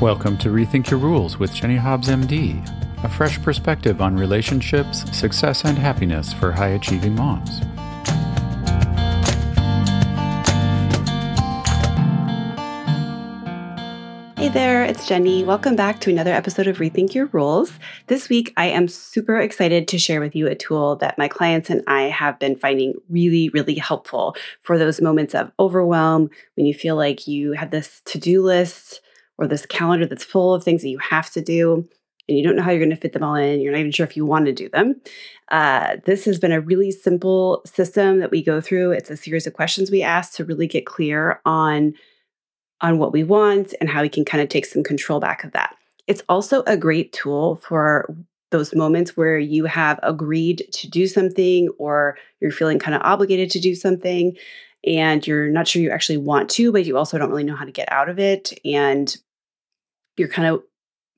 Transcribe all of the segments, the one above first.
Welcome to Rethink Your Rules with Jenny Hobbs, MD, a fresh perspective on relationships, success, and happiness for high achieving moms. Hey there, it's Jenny. Welcome back to another episode of Rethink Your Rules. This week, I am super excited to share with you a tool that my clients and I have been finding really, really helpful for those moments of overwhelm when you feel like you have this to do list or this calendar that's full of things that you have to do and you don't know how you're going to fit them all in. You're not even sure if you want to do them. Uh, this has been a really simple system that we go through. It's a series of questions we ask to really get clear on on what we want and how we can kind of take some control back of that. It's also a great tool for those moments where you have agreed to do something or you're feeling kind of obligated to do something and you're not sure you actually want to, but you also don't really know how to get out of it. And you're kind of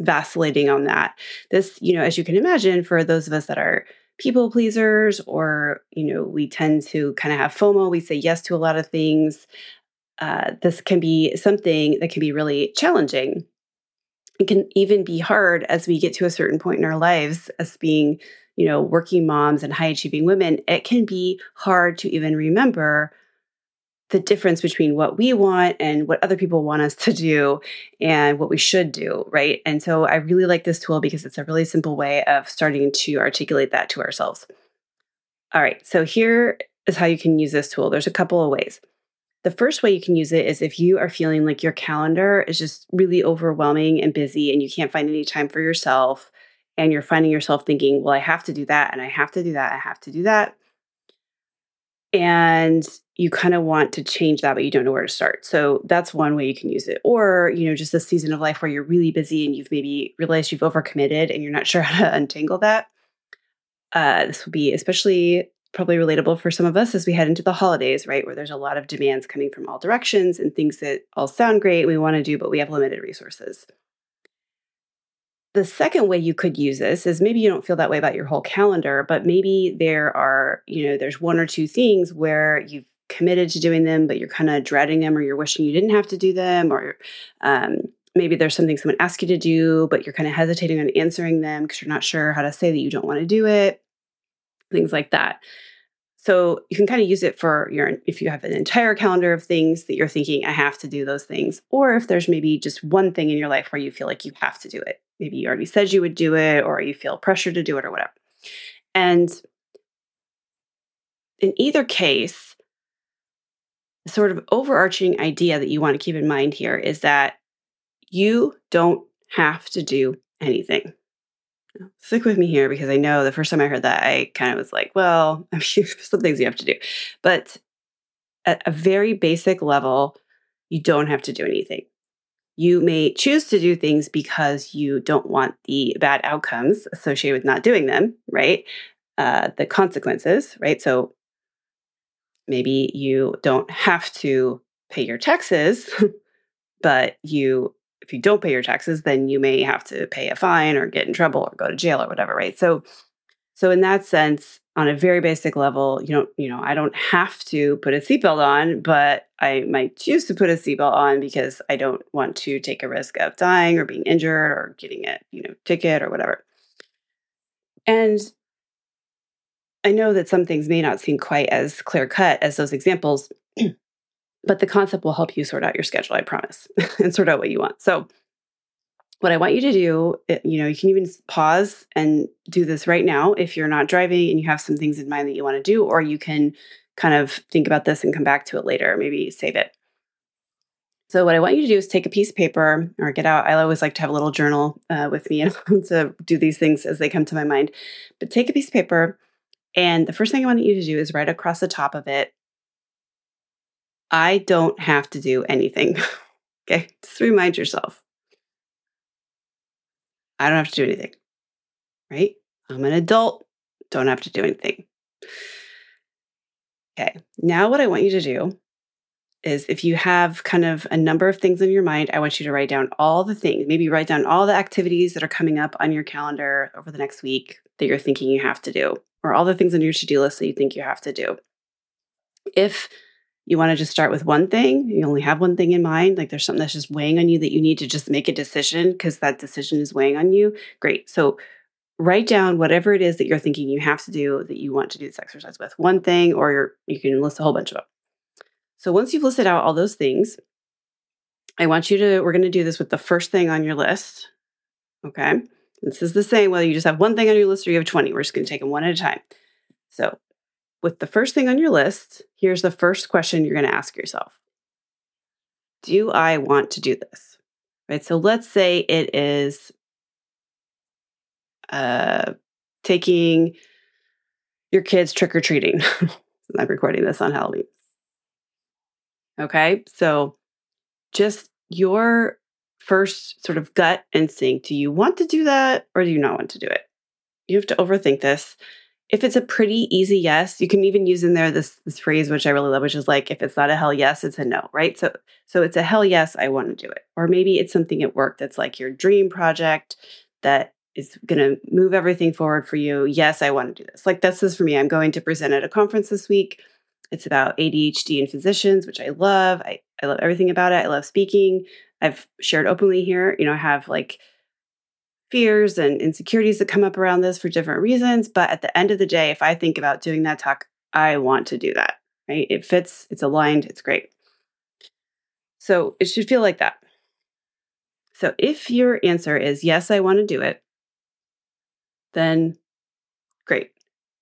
vacillating on that. This, you know, as you can imagine, for those of us that are people pleasers or, you know, we tend to kind of have FOMO, we say yes to a lot of things. Uh, this can be something that can be really challenging. It can even be hard as we get to a certain point in our lives as being, you know, working moms and high achieving women. It can be hard to even remember the difference between what we want and what other people want us to do and what we should do, right? And so I really like this tool because it's a really simple way of starting to articulate that to ourselves. All right, so here is how you can use this tool. There's a couple of ways. The first way you can use it is if you are feeling like your calendar is just really overwhelming and busy and you can't find any time for yourself and you're finding yourself thinking, well, I have to do that and I have to do that, I have to do that and you kind of want to change that but you don't know where to start. So that's one way you can use it. Or you know just a season of life where you're really busy and you've maybe realized you've overcommitted and you're not sure how to untangle that. Uh, this will be especially probably relatable for some of us as we head into the holidays right where there's a lot of demands coming from all directions and things that all sound great we want to do but we have limited resources. The second way you could use this is maybe you don't feel that way about your whole calendar, but maybe there are, you know, there's one or two things where you've committed to doing them, but you're kind of dreading them or you're wishing you didn't have to do them, or um, maybe there's something someone asked you to do, but you're kind of hesitating on answering them because you're not sure how to say that you don't want to do it, things like that. So you can kind of use it for your if you have an entire calendar of things that you're thinking I have to do those things or if there's maybe just one thing in your life where you feel like you have to do it. Maybe you already said you would do it or you feel pressure to do it or whatever. And in either case, sort of overarching idea that you want to keep in mind here is that you don't have to do anything. Stick with me here because I know the first time I heard that, I kind of was like, well, I'm some things you have to do. But at a very basic level, you don't have to do anything. You may choose to do things because you don't want the bad outcomes associated with not doing them, right? Uh, the consequences, right? So maybe you don't have to pay your taxes, but you, if you don't pay your taxes, then you may have to pay a fine or get in trouble or go to jail or whatever, right? So, so in that sense, on a very basic level, you don't, you know, I don't have to put a seatbelt on, but I might choose to put a seatbelt on because I don't want to take a risk of dying or being injured or getting a, you know, ticket or whatever. And I know that some things may not seem quite as clear cut as those examples, but the concept will help you sort out your schedule, I promise, and sort out what you want. So, what I want you to do, eh, you know, you can even pause and do this right now if you're not driving and you have some things in mind that you want to do, or you can kind of think about this and come back to it later, maybe save it. So, what I want you to do is take a piece of paper or get out. I always like to have a little journal uh, with me and to do these things as they come to my mind. But take a piece of paper, and the first thing I want you to do is right across the top of it I don't have to do anything. okay, just remind yourself I don't have to do anything, right? I'm an adult, don't have to do anything. Okay, now what I want you to do is if you have kind of a number of things in your mind, I want you to write down all the things, maybe write down all the activities that are coming up on your calendar over the next week that you're thinking you have to do, or all the things on your to do list that you think you have to do. If you want to just start with one thing, you only have one thing in mind, like there's something that's just weighing on you that you need to just make a decision because that decision is weighing on you, great. So write down whatever it is that you're thinking you have to do that you want to do this exercise with. One thing, or you're you can list a whole bunch of them. So once you've listed out all those things, I want you to, we're going to do this with the first thing on your list. Okay. This is the same whether you just have one thing on your list or you have 20. We're just going to take them one at a time. So, with the first thing on your list, here's the first question you're going to ask yourself Do I want to do this? Right. So, let's say it is uh, taking your kids trick or treating. I'm recording this on Halloween. Okay. So, just your first sort of gut instinct do you want to do that or do you not want to do it? You have to overthink this. If it's a pretty easy yes, you can even use in there this this phrase which I really love, which is like if it's not a hell yes, it's a no, right? So so it's a hell yes, I want to do it. Or maybe it's something at work that's like your dream project that is going to move everything forward for you. Yes, I want to do this. Like this is for me. I'm going to present at a conference this week. It's about ADHD and physicians, which I love. I, I love everything about it. I love speaking. I've shared openly here. You know, I have like fears and insecurities that come up around this for different reasons. But at the end of the day, if I think about doing that talk, I want to do that, right? It fits, it's aligned, it's great. So it should feel like that. So if your answer is yes, I want to do it, then great.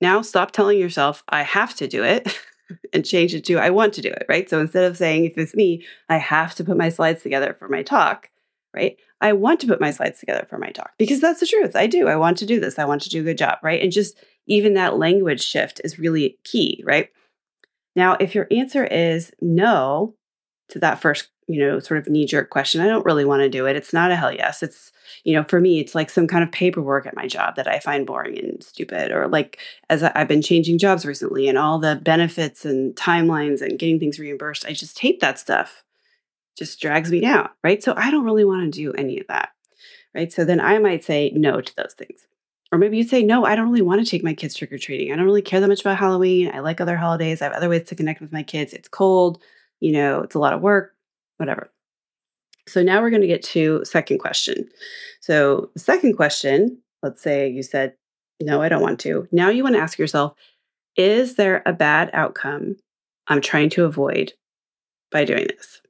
Now stop telling yourself, I have to do it. and change it to I want to do it, right? So instead of saying, if it's me, I have to put my slides together for my talk, right? I want to put my slides together for my talk because that's the truth. I do. I want to do this. I want to do a good job, right? And just even that language shift is really key, right? Now, if your answer is no to that first you know, sort of knee jerk question. I don't really want to do it. It's not a hell yes. It's, you know, for me, it's like some kind of paperwork at my job that I find boring and stupid. Or like as I've been changing jobs recently and all the benefits and timelines and getting things reimbursed, I just hate that stuff. just drags me down. Right. So I don't really want to do any of that. Right. So then I might say no to those things. Or maybe you'd say, no, I don't really want to take my kids trick or treating. I don't really care that much about Halloween. I like other holidays. I have other ways to connect with my kids. It's cold. You know, it's a lot of work whatever. So now we're going to get to second question. So the second question, let's say you said, no, I don't want to. Now you want to ask yourself, is there a bad outcome I'm trying to avoid by doing this?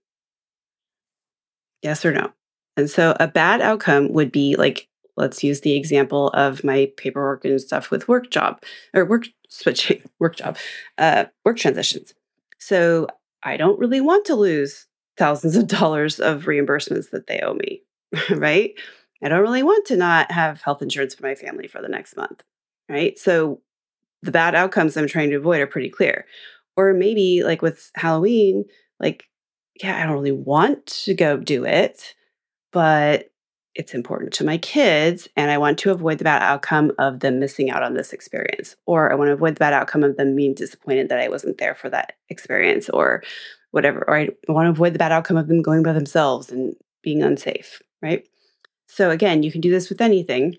Yes or no? And so a bad outcome would be like, let's use the example of my paperwork and stuff with work job or work switching, work job, uh, work transitions. So I don't really want to lose thousands of dollars of reimbursements that they owe me, right? I don't really want to not have health insurance for my family for the next month, right? So the bad outcomes I'm trying to avoid are pretty clear. Or maybe like with Halloween, like, yeah, I don't really want to go do it, but it's important to my kids and I want to avoid the bad outcome of them missing out on this experience. Or I want to avoid the bad outcome of them being disappointed that I wasn't there for that experience or whatever, or I want to avoid the bad outcome of them going by themselves and being unsafe, right? So again, you can do this with anything.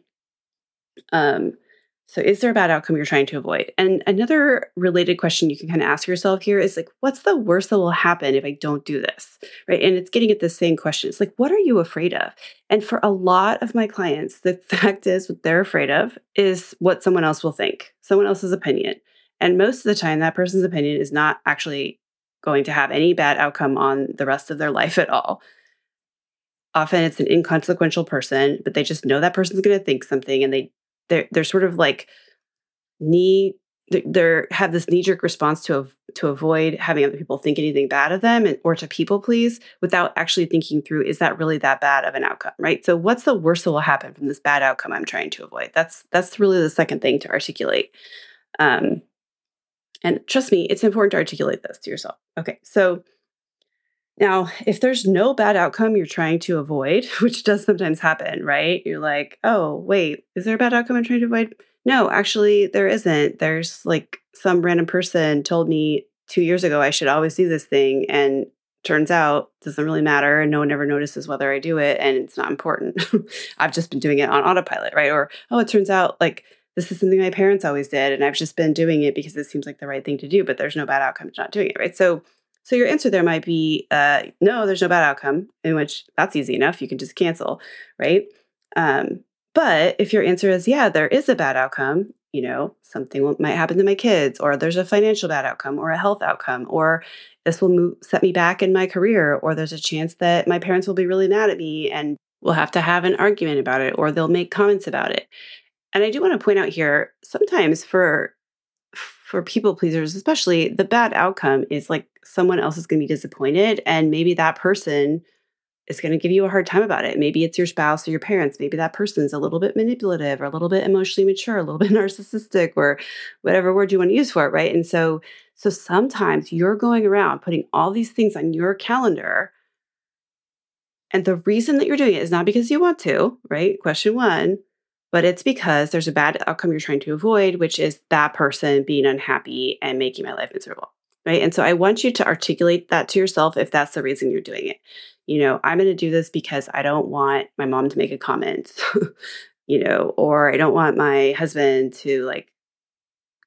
Um, so is there a bad outcome you're trying to avoid? And another related question you can kind of ask yourself here is like, what's the worst that will happen if I don't do this? Right. And it's getting at the same question. It's like, what are you afraid of? And for a lot of my clients, the fact is what they're afraid of is what someone else will think, someone else's opinion. And most of the time, that person's opinion is not actually going to have any bad outcome on the rest of their life at all. Often it's an inconsequential person, but they just know that person's going to think something and they they're, they're sort of like knee they're have this knee jerk response to to avoid having other people think anything bad of them and, or to people please without actually thinking through is that really that bad of an outcome right so what's the worst that will happen from this bad outcome i'm trying to avoid that's that's really the second thing to articulate um, and trust me, it's important to articulate this to yourself. Okay, so now if there's no bad outcome you're trying to avoid, which does sometimes happen, right? You're like, oh, wait, is there a bad outcome I'm trying to avoid? No, actually, there isn't. There's like some random person told me two years ago I should always do this thing. And turns out doesn't really matter and no one ever notices whether I do it and it's not important. I've just been doing it on autopilot, right? Or, oh, it turns out like this is something my parents always did and I've just been doing it because it seems like the right thing to do, but there's no bad outcome to not doing it, right? So So your answer there might be uh, no, there's no bad outcome, in which that's easy enough. You can just cancel, right? Um, but if your answer is yeah, there is a bad outcome, you know, something might happen to my kids, or there's a financial bad outcome, or a health outcome, or this will move, set me back in my career, or there's a chance that my parents will be really mad at me and we'll have to have an argument about it, or they'll make comments about it. And I do want to point out here sometimes for for people pleasers especially the bad outcome is like someone else is going to be disappointed and maybe that person is going to give you a hard time about it. Maybe it's your spouse or your parents. Maybe that person's a little bit manipulative or a little bit emotionally mature, a little bit narcissistic or whatever word you want to use for it, right? And so so sometimes you're going around putting all these things on your calendar and the reason that you're doing it is not because you want to, right? Question 1, but it's because there's a bad outcome you're trying to avoid, which is that person being unhappy and making my life miserable right? And so I want you to articulate that to yourself if that's the reason you're doing it. You know, I'm going to do this because I don't want my mom to make a comment, you know, or I don't want my husband to like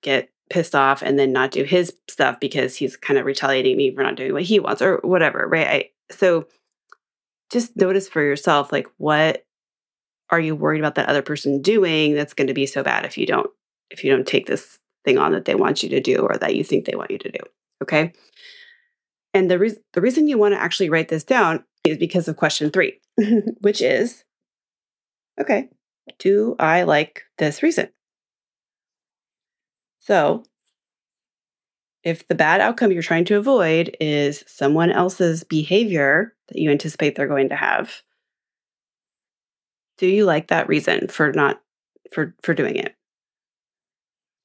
get pissed off and then not do his stuff because he's kind of retaliating me for not doing what he wants or whatever, right? I, so just notice for yourself like what are you worried about that other person doing that's going to be so bad if you don't if you don't take this thing on that they want you to do or that you think they want you to do Okay. And the, re- the reason you want to actually write this down is because of question three, which is okay, do I like this reason? So, if the bad outcome you're trying to avoid is someone else's behavior that you anticipate they're going to have, do you like that reason for not for for doing it?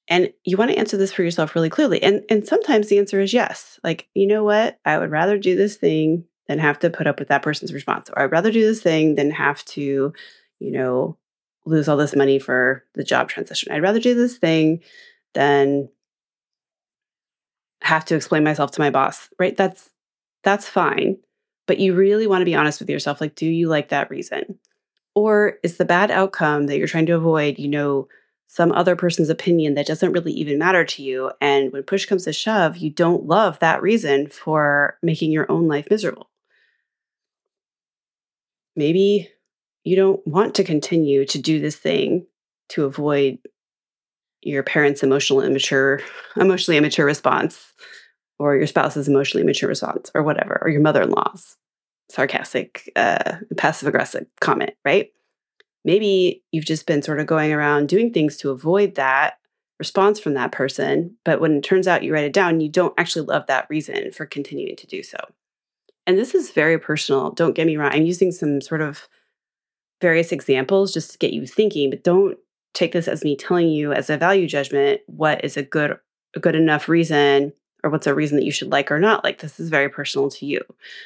And you want to answer this for yourself really clearly. And and sometimes the answer is yes. Like, you know what? I would rather do this thing than have to put up with that person's response. Or I'd rather do this thing than have to, you know, lose all this money for the job transition. I'd rather do this thing than have to explain myself to my boss. Right? That's that's fine. But you really want to be honest with yourself. Like, do you like that reason? Or is the bad outcome that you're trying to avoid, you know, some other person's opinion that doesn't really even matter to you. And when push comes to shove, you don't love that reason for making your own life miserable. Maybe you don't want to continue to do this thing to avoid your parents' emotional immature, emotionally immature response, or your spouse's emotionally immature response, or whatever, or your mother-in-law's sarcastic, uh, passive aggressive comment, right? maybe you've just been sort of going around doing things to avoid that response from that person. But when it turns out you write it down, you don't actually love that reason for continuing to do so. And this is very personal. Don't get me wrong. I'm using some sort of various examples just to get you thinking, but don't take this as me telling you as a value judgment what is a good a good enough reason or what's a reason that you should like or not like. This is very personal to you.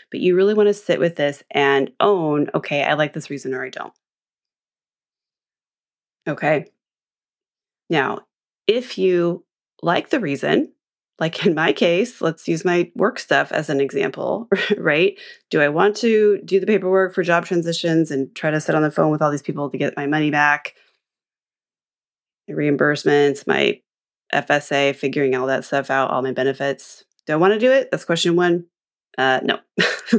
But you really want to sit with this and own, okay, I like this reason or I don't. Okay. Now, if you like the reason, like in my case, let's use my work stuff as an example, right? Do I want to do the paperwork for job transitions and try to sit on the phone with all these people to get my money back? My reimbursements, my FSA, figuring all that stuff out, all my benefits. Do I want to do it? That's question one. Uh, no,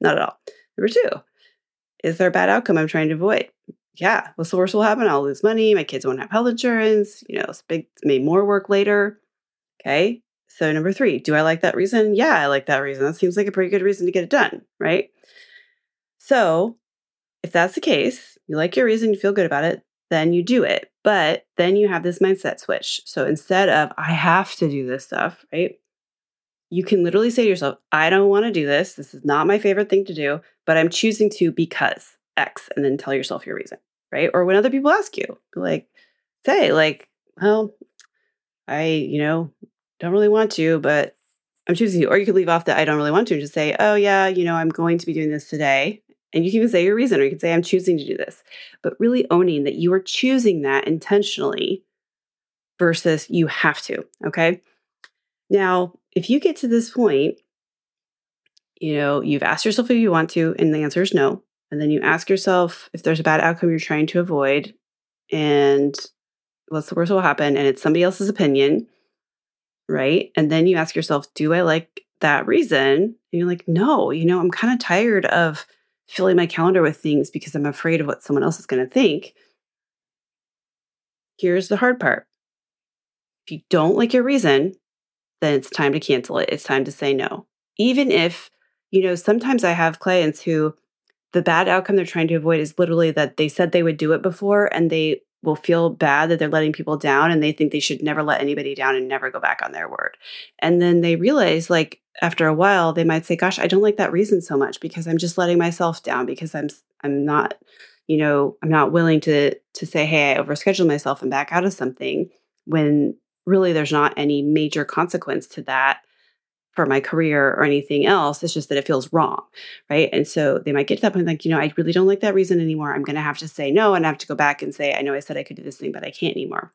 not at all. Number two, is there a bad outcome I'm trying to avoid? yeah, what's the worst will happen? I'll lose money. My kids won't have health insurance. You know, it's big, made more work later. Okay. So, number three, do I like that reason? Yeah, I like that reason. That seems like a pretty good reason to get it done. Right. So, if that's the case, you like your reason, you feel good about it, then you do it. But then you have this mindset switch. So, instead of, I have to do this stuff, right? You can literally say to yourself, I don't want to do this. This is not my favorite thing to do, but I'm choosing to because X and then tell yourself your reason, right? Or when other people ask you, like, say, like, well, I, you know, don't really want to, but I'm choosing to. Or you could leave off that I don't really want to and just say, oh, yeah, you know, I'm going to be doing this today. And you can even say your reason, or you can say, I'm choosing to do this. But really owning that you are choosing that intentionally versus you have to. Okay. Now, if you get to this point, you know, you've asked yourself if you want to, and the answer is no. And then you ask yourself if there's a bad outcome you're trying to avoid and what's the worst that will happen. And it's somebody else's opinion, right? And then you ask yourself, do I like that reason, and you're like, no, you know, I'm kind of tired of filling my calendar with things because I'm afraid of what someone else is going to think. Here's the hard part. If you don't like your reason, then it's time to cancel it. It's time to say no. Even if, you know, sometimes I have clients who the bad outcome they're trying to avoid is literally that they said they would do it before and they will feel bad that they're letting people down and they think they should never let anybody down and never go back on their word. And then they realize like after a while they might say gosh, I don't like that reason so much because I'm just letting myself down because I'm I'm not you know, I'm not willing to to say hey, I overscheduled myself and back out of something when really there's not any major consequence to that for my career or anything else. It's just that it feels wrong. Right. And so they might get to that point like, you know, I really don't like that reason anymore. I'm going to have to say no and I have to go back and say, I know I said I could do this thing, but I can't anymore.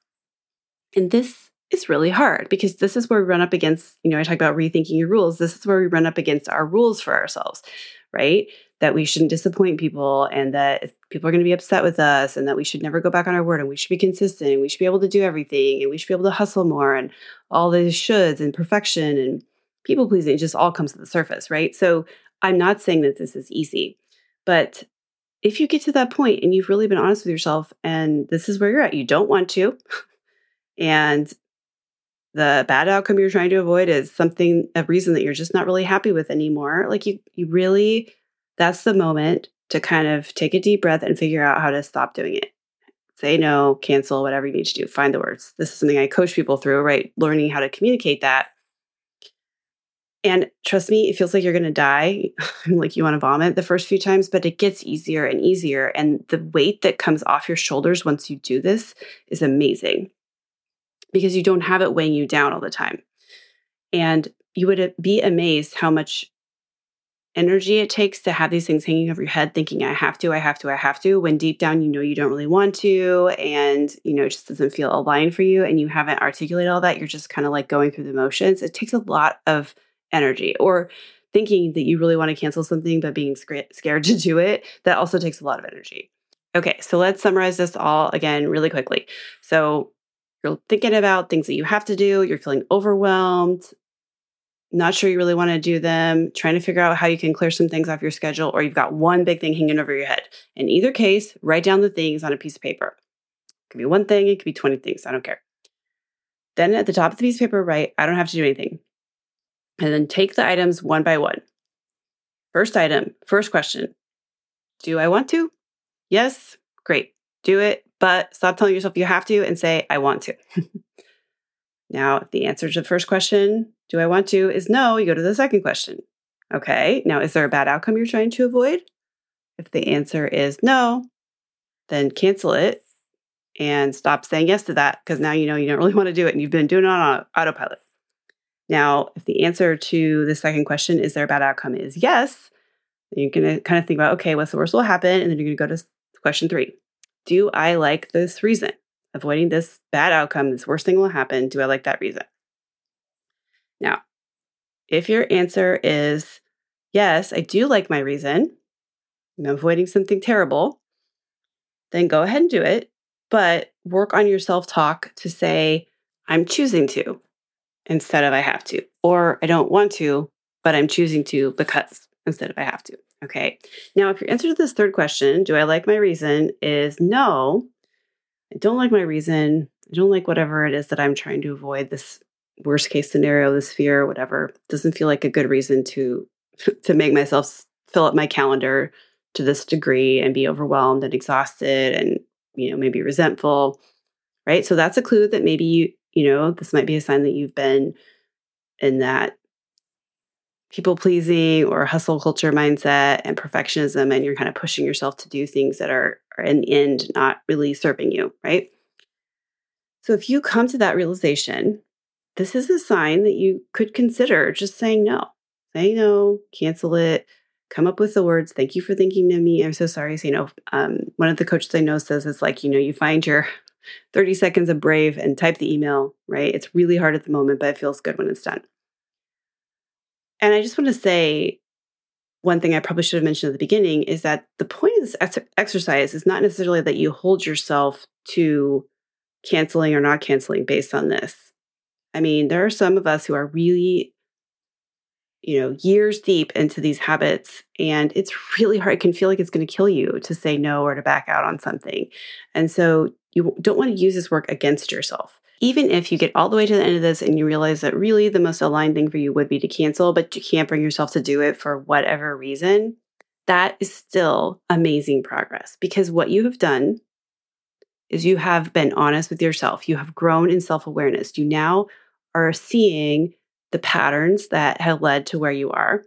And this is really hard because this is where we run up against, you know, I talk about rethinking your rules. This is where we run up against our rules for ourselves, right? That we shouldn't disappoint people and that people are going to be upset with us and that we should never go back on our word and we should be consistent and we should be able to do everything and we should be able to hustle more and all these shoulds and perfection and people pleasing, it just all comes to the surface, right? So I'm not saying that this is easy, but if you get to that point and you've really been honest with yourself and this is where you're at, you don't want to, and the bad outcome you're trying to avoid is something, a reason that you're just not really happy with anymore, like you, you really, that's the moment to kind of take a deep breath and figure out how to stop doing it. Say no, cancel, whatever you need to do, find the words. This is something I coach people through, right? Learning how to communicate that and trust me, it feels like you're going to die, like you want to vomit the first few times, but it gets easier and easier. And the weight that comes off your shoulders once you do this is amazing because you don't have it weighing you down all the time. And you would uh, be amazed how much energy it takes to have these things hanging over your head thinking i have to i have to i have to when deep down you know you don't really want to and you know it just doesn't feel aligned for you and you haven't articulated all that you're just kind of like going through the motions it takes a lot of energy or thinking that you really want to cancel something but being scared to do it that also takes a lot of energy. Okay so let's summarize this all again really quickly. So you're thinking about things that you have to do you're feeling overwhelmed not sure you really want to do them trying to figure out how you can clear some things off your schedule or you've got one big thing hanging over your head. In either case write down the things on a piece of paper. It could be one thing it could be 20 things i don't care. Then at the top of the piece of paper write i don't have to do anything and then take the items one by one. First item, first question Do I want to? Yes, great, do it, but stop telling yourself you have to and say, I want to. now, the answer to the first question, Do I want to, is no, you go to the second question. Okay, now is there a bad outcome you're trying to avoid? If the answer is no, then cancel it and stop saying yes to that because now you know you don't really want to do it and you've been doing it on autopilot. Now, if the answer to the second question, is there a bad outcome, is yes, you're going to kind of think about, okay, what's the worst will happen? And then you're going to go to question three Do I like this reason? Avoiding this bad outcome, this worst thing will happen. Do I like that reason? Now, if your answer is yes, I do like my reason, I'm avoiding something terrible, then go ahead and do it. But work on your self talk to say, I'm choosing to instead of I have to, or I don't want to, but I'm choosing to because instead of I have to. Okay. Now, if your answer to this third question, do I like my reason, is no, I don't like my reason. I don't like whatever it is that I'm trying to avoid, this worst case scenario, this fear, whatever. Doesn't feel like a good reason to to make myself fill up my calendar to this degree and be overwhelmed and exhausted and you know maybe resentful right so that's a clue that maybe you you know, this might be a sign that you've been in that people pleasing or hustle culture mindset and perfectionism, and you're kind of pushing yourself to do things that are, are in the end not really serving you, right? So if you come to that realization, this is a sign that you could consider just saying no. Say no, cancel it, come up with the words, thank you for thinking of me. I'm so sorry. Say no. Um, one of the coaches I know says it's like, you know, you find your 30 seconds of brave and type the email, right? It's really hard at the moment, but it feels good when it's done. And I just want to say one thing I probably should have mentioned at the beginning is that the point of this ex- exercise is not necessarily that you hold yourself to canceling or not canceling based on this. I mean, there are some of us who are really you know, years deep into these habits. And it's really hard. It can feel like it's going to kill you to say no or to back out on something. And so you don't want to use this work against yourself. Even if you get all the way to the end of this and you realize that really the most aligned thing for you would be to cancel, but you can't bring yourself to do it for whatever reason, that is still amazing progress because what you have done is you have been honest with yourself. You have grown in self awareness. You now are seeing the patterns that have led to where you are.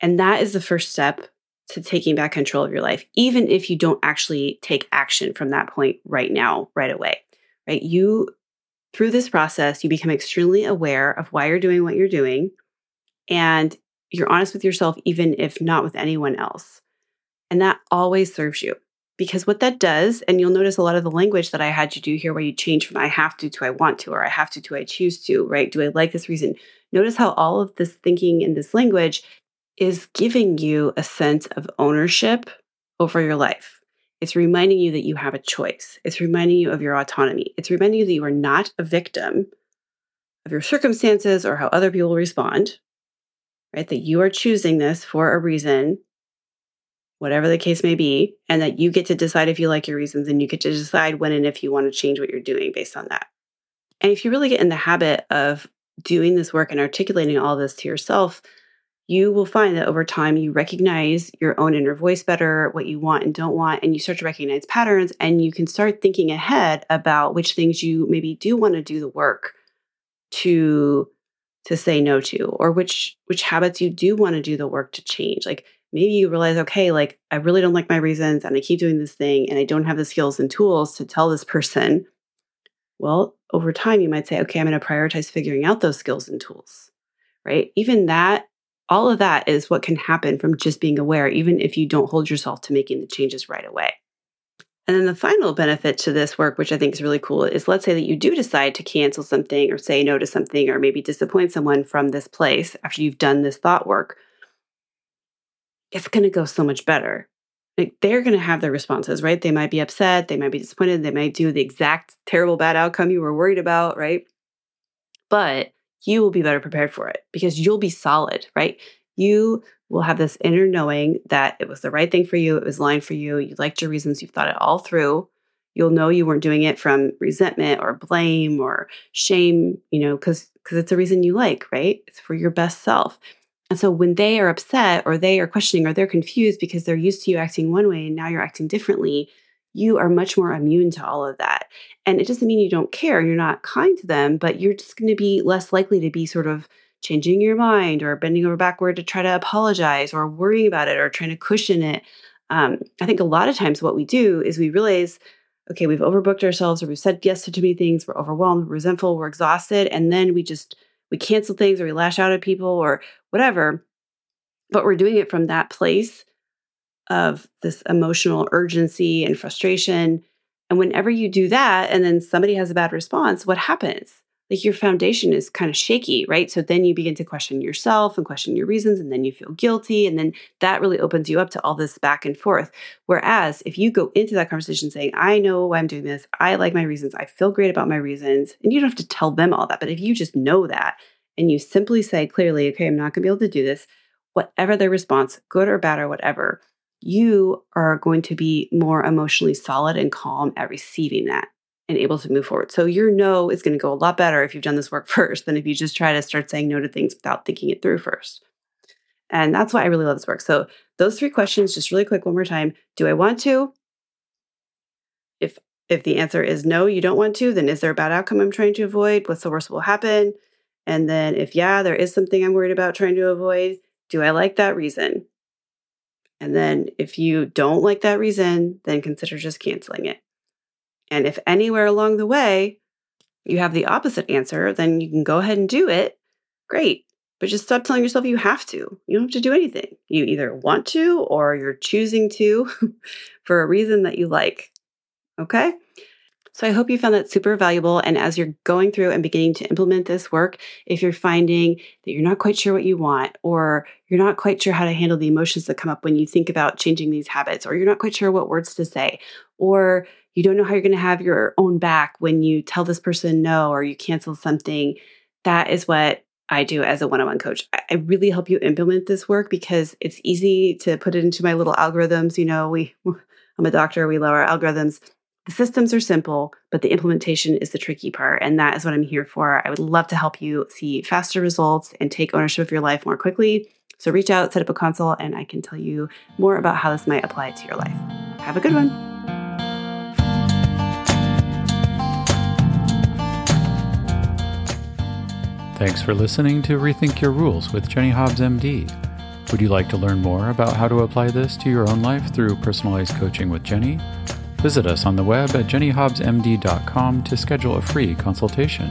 And that is the first step to taking back control of your life, even if you don't actually take action from that point right now, right away, right? You, through this process, you become extremely aware of why you're doing what you're doing. And you're honest with yourself, even if not with anyone else. And that always serves you. Because what that does, and you'll notice a lot of the language that I had you do here, where you change from I have to to I want to, or I have to to I choose to, right? Do I like this reason? Notice how all of this thinking in this language is giving you a sense of ownership over your life. It's reminding you that you have a choice. It's reminding you of your autonomy. It's reminding you that you are not a victim of your circumstances or how other people respond, right? That you are choosing this for a reason whatever the case may be, and that you get to decide if you like your reasons and you get to decide when and if you want to change what you're doing based on that. And if you really get in the habit of doing this work and articulating all this to yourself, you will find that over time you recognize your own inner voice better, what you want and don't want, and you start to recognize patterns and you can start thinking ahead about which things you maybe do want to do the work to to say no to or which which habits you do want to do the work to change. Like maybe you realize, okay, like I really don't like my reasons and I keep doing this thing and I don't have the skills and tools to tell this person. Well, over time, you might say, okay, I'm going to prioritize figuring out those skills and tools, right? Even that, all of that is what can happen from just being aware, even if you don't hold yourself to making the changes right away. And then the final benefit to this work, which I think is really cool, is let's say that you do decide to cancel something or say no to something or maybe disappoint someone from this place after you've done this thought work it's going to go so much better. Like they're going to have their responses, right? They might be upset, they might be disappointed, they might do the exact terrible bad outcome you were worried about, right? But you will be better prepared for it because you'll be solid, right? You will have this inner knowing that it was the right thing for you, it was aligned for you, you liked your reasons, you've thought it all through. You'll know you weren't doing it from resentment or blame or shame, you know, because because it's a reason you like, right? It's for your best self. And so when they are upset or they are questioning or they're confused because they're used to you acting one way and now you're acting differently, you are much more immune to all of that. And it doesn't mean you don't care, you're not kind to them, but you're just going to be less likely to be sort of changing your mind or bending over backward to try to apologize or worrying about it or trying to cushion it. Um, I think a lot of times what we do is we realize, okay, we've overbooked ourselves or we've said yes to too many things, we're overwhelmed, resentful, we're exhausted, and then we just we cancel things or we lash out at people or whatever. But we're doing it from that place of this emotional urgency and frustration. And whenever you do that, and then somebody has a bad response, what happens? like your foundation is kind of shaky, right? So then you begin to question yourself and question your reasons, and then you feel guilty. And then that really opens you up to all this back and forth. Whereas if you go into that conversation saying, I know why I'm doing this, I like my reasons, I feel great about my reasons, and you don't have to tell them all that. But if you just know that and you simply say clearly, okay, I'm not to be able to do this, whatever their response, good or bad or whatever, you are going to be more emotionally solid and calm at receiving that and able to move forward. So your no is going to go a lot better if you've done this work first than if you just try to start saying no to things without thinking it through first. And that's why I really love this work. So those three questions, just really quick one more time. Do I want to? If if the answer is no, you don't want to, then is there a bad outcome I'm trying to avoid? What's the worst will happen? And then if yeah, there is something I'm worried about trying to avoid, do I like that reason? And then if you don't like that reason, then consider just canceling it. And if anywhere along the way you have the opposite answer, then you can go ahead and do it. Great. But just stop telling yourself you have to. You don't have to do anything. You either want to or you're choosing to for a reason that you like. Okay? So I hope you found that super valuable. And as you're going through and beginning to implement this work, if you're finding that you're not quite sure what you want, or you're not quite sure how to handle the emotions that come up when you think about changing these habits, or you're not quite sure what words to say, or you don't know how you're going to have your own back when you tell this person no or you cancel something, that is what I do as a one on one coach. I really help you implement this work because it's easy to put it into my little algorithms. You know, we, I'm a doctor, we love our algorithms. The systems are simple, but the implementation is the tricky part. And that is what I'm here for. I would love to help you see faster results and take ownership of your life more quickly. So reach out, set up a consult, and I can tell you more about how this might apply to your life. Have a good one. Thanks for listening to Rethink Your Rules with Jenny Hobbs, MD. Would you like to learn more about how to apply this to your own life through personalized coaching with Jenny? Visit us on the web at jennyhobbsmd.com to schedule a free consultation.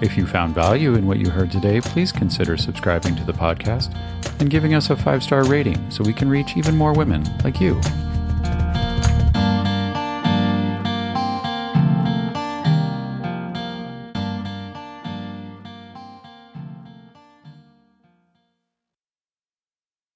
If you found value in what you heard today, please consider subscribing to the podcast and giving us a five star rating so we can reach even more women like you.